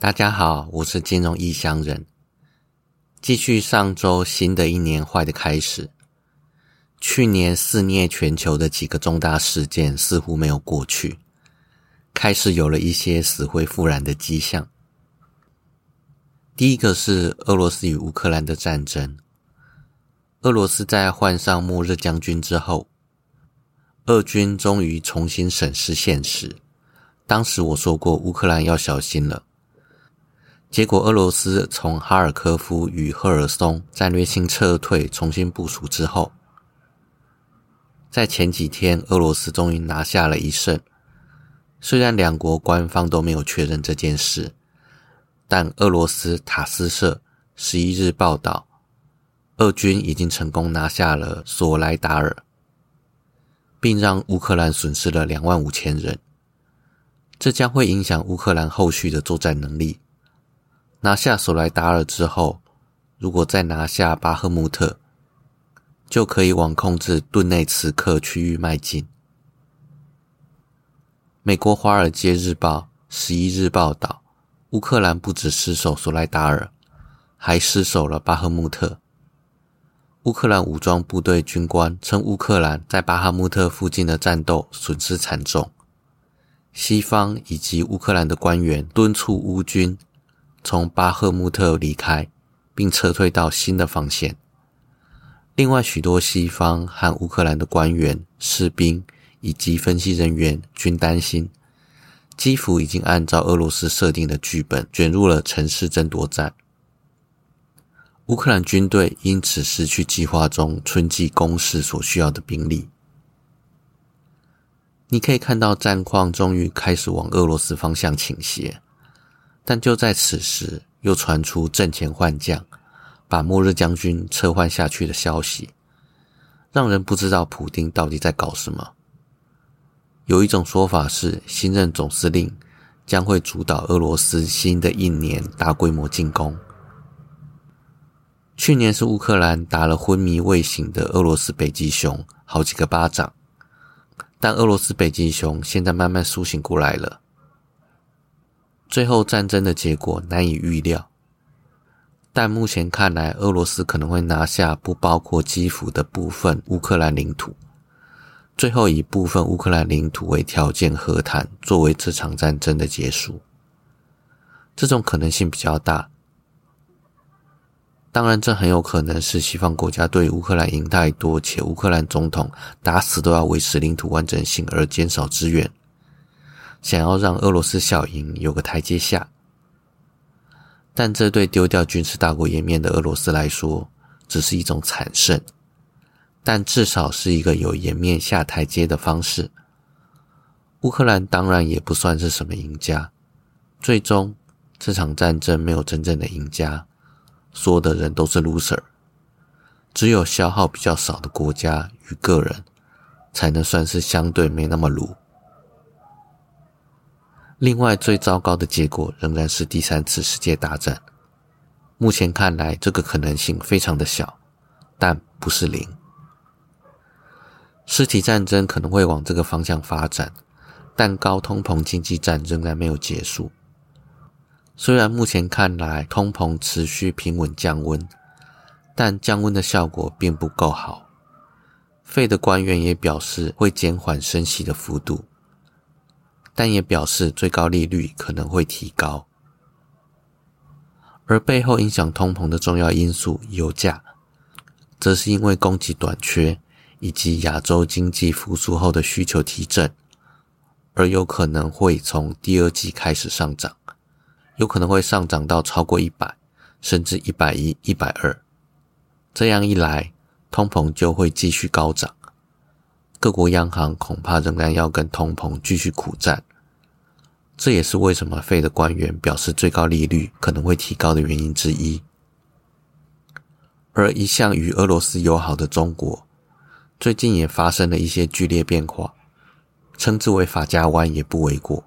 大家好，我是金融异乡人。继续上周，新的一年坏的开始。去年肆虐全球的几个重大事件似乎没有过去，开始有了一些死灰复燃的迹象。第一个是俄罗斯与乌克兰的战争。俄罗斯在换上末日将军之后，俄军终于重新审视现实。当时我说过，乌克兰要小心了。结果，俄罗斯从哈尔科夫与赫尔松战略性撤退、重新部署之后，在前几天，俄罗斯终于拿下了一胜。虽然两国官方都没有确认这件事，但俄罗斯塔斯社十一日报道，俄军已经成功拿下了索莱达尔，并让乌克兰损失了两万五千人。这将会影响乌克兰后续的作战能力。拿下索莱达尔之后，如果再拿下巴赫穆特，就可以往控制顿内茨克区域迈进。美国《华尔街日报》十一日报道，乌克兰不止失守索莱达尔，还失守了巴赫穆特。乌克兰武装部队军官称，乌克兰在巴赫穆特附近的战斗损失惨重。西方以及乌克兰的官员敦促乌军。从巴赫穆特离开，并撤退到新的防线。另外，许多西方和乌克兰的官员、士兵以及分析人员均担心，基辅已经按照俄罗斯设定的剧本卷入了城市争夺战。乌克兰军队因此失去计划中春季攻势所需要的兵力。你可以看到战况终于开始往俄罗斯方向倾斜。但就在此时，又传出阵前换将，把末日将军撤换下去的消息，让人不知道普丁到底在搞什么。有一种说法是，新任总司令将会主导俄罗斯新的一年大规模进攻。去年是乌克兰打了昏迷未醒的俄罗斯北极熊好几个巴掌，但俄罗斯北极熊现在慢慢苏醒过来了。最后战争的结果难以预料，但目前看来，俄罗斯可能会拿下不包括基辅的部分乌克兰领土，最后以部分乌克兰领土为条件和谈，作为这场战争的结束。这种可能性比较大。当然，这很有可能是西方国家对乌克兰赢太多，且乌克兰总统打死都要维持领土完整性而减少支援。想要让俄罗斯小赢有个台阶下，但这对丢掉军事大国颜面的俄罗斯来说，只是一种惨胜，但至少是一个有颜面下台阶的方式。乌克兰当然也不算是什么赢家，最终这场战争没有真正的赢家，所有的人都是 loser，只有消耗比较少的国家与个人，才能算是相对没那么鲁。另外，最糟糕的结果仍然是第三次世界大战。目前看来，这个可能性非常的小，但不是零。实体战争可能会往这个方向发展，但高通膨经济战仍然没有结束。虽然目前看来通膨持续平稳降温，但降温的效果并不够好。费的官员也表示会减缓升息的幅度。但也表示最高利率可能会提高，而背后影响通膨的重要因素油价，则是因为供给短缺以及亚洲经济复苏后的需求提振，而有可能会从第二季开始上涨，有可能会上涨到超过一百，甚至一百一、一百二。这样一来，通膨就会继续高涨。各国央行恐怕仍然要跟通膨继续苦战，这也是为什么费的官员表示最高利率可能会提高的原因之一。而一向与俄罗斯友好的中国，最近也发生了一些剧烈变化，称之为“法家湾”也不为过。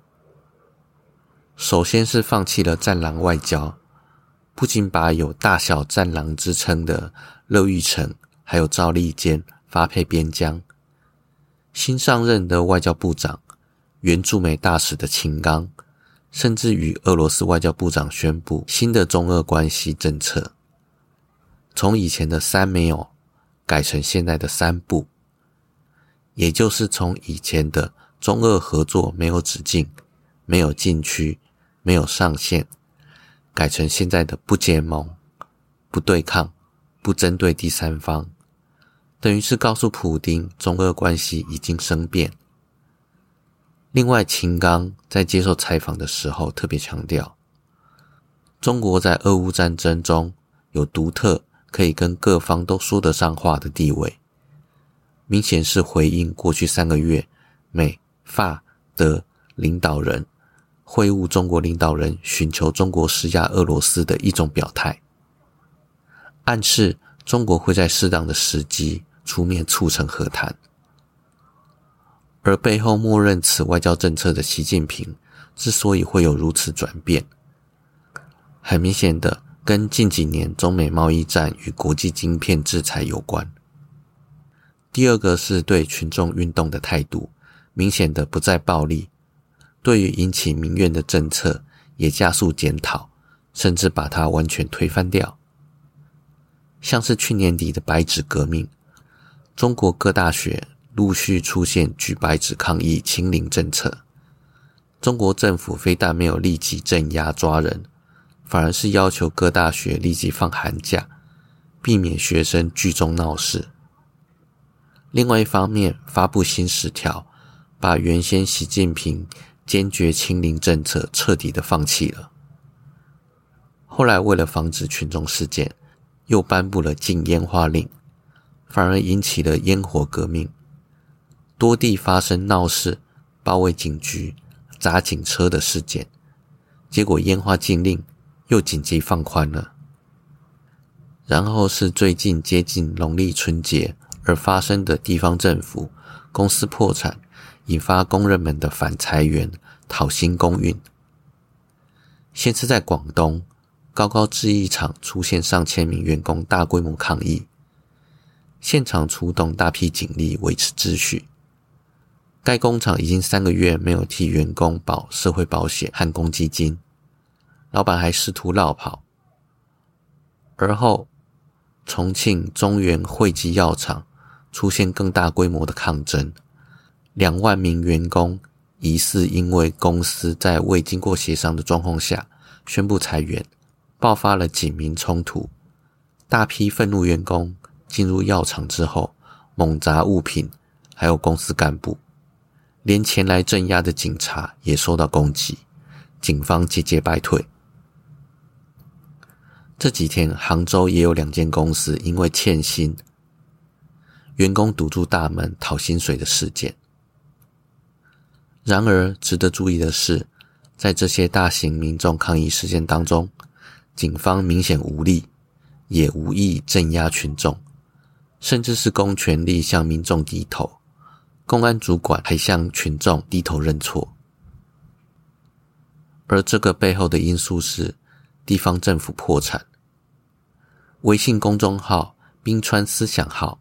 首先是放弃了“战狼外交”，不仅把有“大小战狼”之称的乐玉成还有赵立坚发配边疆。新上任的外交部长、原驻美大使的秦刚，甚至与俄罗斯外交部长宣布新的中俄关系政策，从以前的三没有改成现在的三不，也就是从以前的中俄合作没有止境、没有禁区、没有上限，改成现在的不结盟、不对抗、不针对第三方，等于是告诉普丁，中俄关系已经生变。另外，秦刚在接受采访的时候特别强调，中国在俄乌战争中有独特可以跟各方都说得上话的地位，明显是回应过去三个月美、法、德领导人会晤中国领导人，寻求中国施压俄罗斯的一种表态，暗示中国会在适当的时机出面促成和谈。而背后默认此外交政策的习近平，之所以会有如此转变，很明显的跟近几年中美贸易战与国际晶片制裁有关。第二个是对群众运动的态度，明显的不再暴力，对于引起民怨的政策也加速检讨，甚至把它完全推翻掉。像是去年底的白纸革命，中国各大学。陆续出现举白纸抗议清零政策，中国政府非但没有立即镇压抓人，反而是要求各大学立即放寒假，避免学生聚众闹事。另外一方面，发布新十条，把原先习近平坚决清零政策彻底的放弃了。后来为了防止群众事件，又颁布了禁烟花令，反而引起了烟火革命。多地发生闹事、包围警局、砸警车的事件，结果烟花禁令又紧急放宽了。然后是最近接近农历春节而发生的地方政府公司破产，引发工人们的反裁员、讨薪公运。先是在广东高高制衣厂出现上千名员工大规模抗议，现场出动大批警力维持秩序。该工厂已经三个月没有替员工保社会保险和公积金，老板还试图绕跑。而后，重庆中原汇集药厂出现更大规模的抗争，两万名员工疑似因为公司在未经过协商的状况下宣布裁员，爆发了警民冲突。大批愤怒员工进入药厂之后，猛砸物品，还有公司干部。连前来镇压的警察也受到攻击，警方节节败退。这几天，杭州也有两间公司因为欠薪，员工堵住大门讨薪水的事件。然而，值得注意的是，在这些大型民众抗议事件当中，警方明显无力，也无意镇压群众，甚至是公权力向民众低头。公安主管还向群众低头认错，而这个背后的因素是地方政府破产。微信公众号“冰川思想号”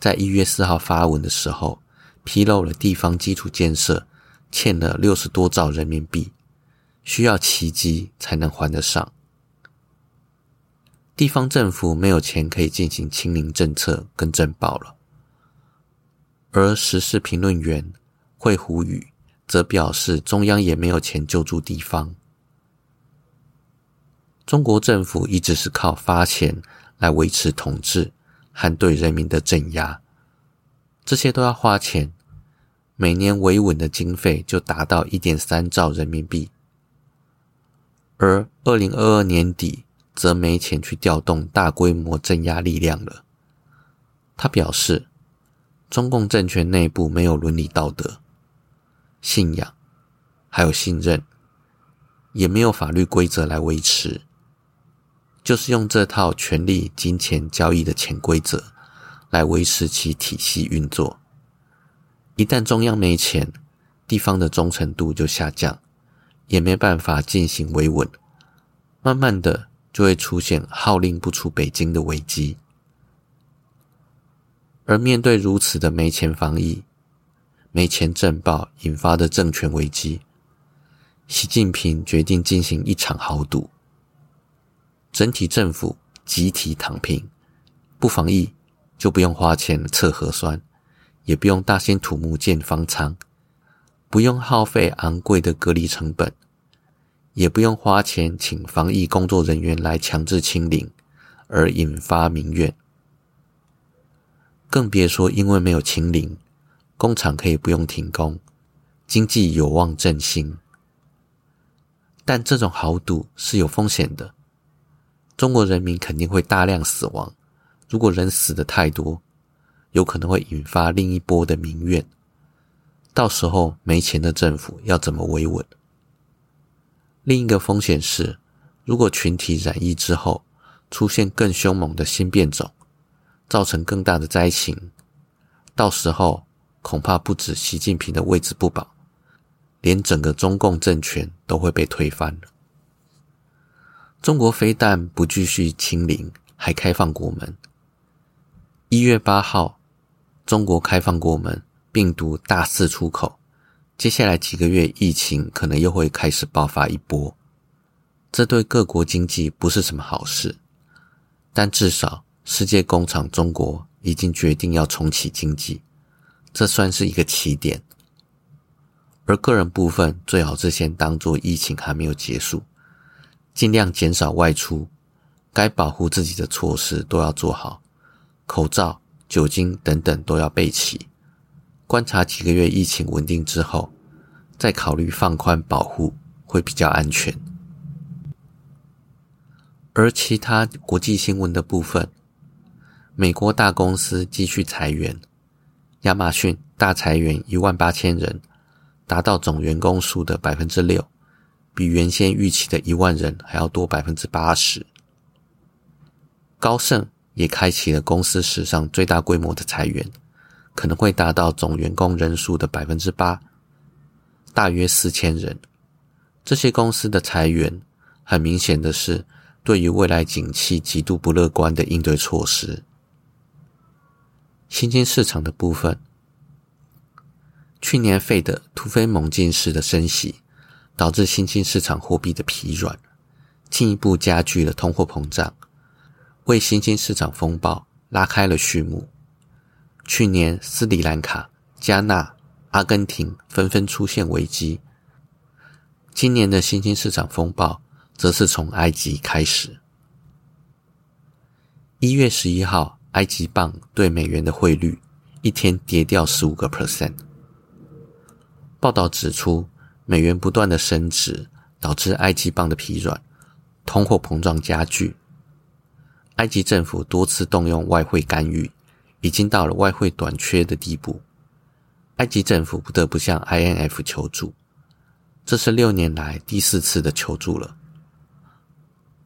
在一月四号发文的时候，披露了地方基础建设欠了六十多兆人民币，需要奇迹才能还得上。地方政府没有钱可以进行清零政策跟珍宝了。而时事评论员惠胡宇则表示，中央也没有钱救助地方。中国政府一直是靠发钱来维持统治和对人民的镇压，这些都要花钱，每年维稳的经费就达到一点三兆人民币。而二零二二年底则没钱去调动大规模镇压力量了。他表示。中共政权内部没有伦理道德、信仰，还有信任，也没有法律规则来维持，就是用这套权力、金钱交易的潜规则来维持其体系运作。一旦中央没钱，地方的忠诚度就下降，也没办法进行维稳，慢慢的就会出现号令不出北京的危机。而面对如此的没钱防疫、没钱政报引发的政权危机，习近平决定进行一场豪赌，整体政府集体躺平，不防疫就不用花钱测核酸，也不用大兴土木建方舱，不用耗费昂贵的隔离成本，也不用花钱请防疫工作人员来强制清零，而引发民怨。更别说因为没有清零，工厂可以不用停工，经济有望振兴。但这种豪赌是有风险的，中国人民肯定会大量死亡。如果人死的太多，有可能会引发另一波的民怨。到时候没钱的政府要怎么维稳？另一个风险是，如果群体染疫之后出现更凶猛的新变种，造成更大的灾情，到时候恐怕不止习近平的位置不保。连整个中共政权都会被推翻。中国非但不继续清零，还开放国门。一月八号，中国开放国门，病毒大肆出口。接下来几个月，疫情可能又会开始爆发一波。这对各国经济不是什么好事，但至少世界工厂中国已经决定要重启经济，这算是一个起点。而个人部分最好是先当做疫情还没有结束，尽量减少外出，该保护自己的措施都要做好，口罩、酒精等等都要备齐。观察几个月疫情稳定之后，再考虑放宽保护会比较安全。而其他国际新闻的部分，美国大公司继续裁员，亚马逊大裁员一万八千人。达到总员工数的百分之六，比原先预期的一万人还要多百分之八十。高盛也开启了公司史上最大规模的裁员，可能会达到总员工人数的百分之八，大约四千人。这些公司的裁员，很明显的是对于未来景气极度不乐观的应对措施。新兴市场的部分。去年费的突飞猛进式的升息，导致新兴市场货币的疲软，进一步加剧了通货膨胀，为新兴市场风暴拉开了序幕。去年斯里兰卡、加纳、阿根廷纷纷出现危机，今年的新兴市场风暴则是从埃及开始。一月十一号，埃及镑对美元的汇率一天跌掉十五个 percent。报道指出，美元不断的升值，导致埃及镑的疲软，通货膨胀加剧。埃及政府多次动用外汇干预，已经到了外汇短缺的地步。埃及政府不得不向 INF 求助，这是六年来第四次的求助了。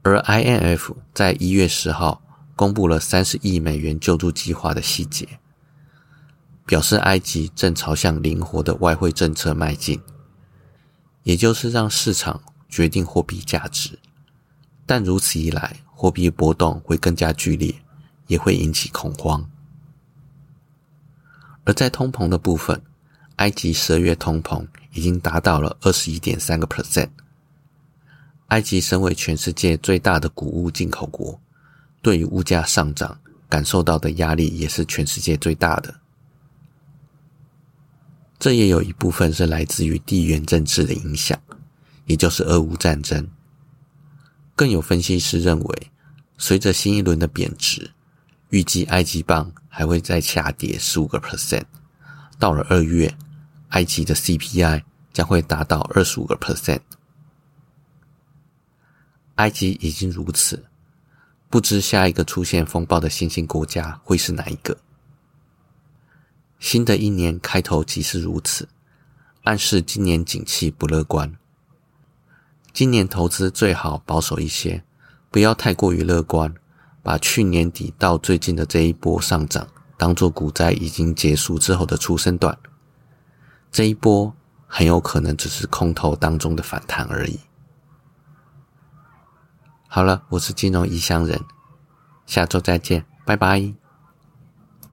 而 INF 在一月十号公布了三十亿美元救助计划的细节。表示埃及正朝向灵活的外汇政策迈进，也就是让市场决定货币价值。但如此一来，货币波动会更加剧烈，也会引起恐慌。而在通膨的部分，埃及十二月通膨已经达到了二十一点三个 percent。埃及身为全世界最大的谷物进口国，对于物价上涨感受到的压力也是全世界最大的。这也有一部分是来自于地缘政治的影响，也就是俄乌战争。更有分析师认为，随着新一轮的贬值，预计埃及镑还会再下跌十五个 percent。到了二月，埃及的 CPI 将会达到二十五个 percent。埃及已经如此，不知下一个出现风暴的新兴国家会是哪一个？新的一年开头即是如此，暗示今年景气不乐观。今年投资最好保守一些，不要太过于乐观，把去年底到最近的这一波上涨当做股灾已经结束之后的出生段。这一波很有可能只是空头当中的反弹而已。好了，我是金融异乡人，下周再见，拜拜。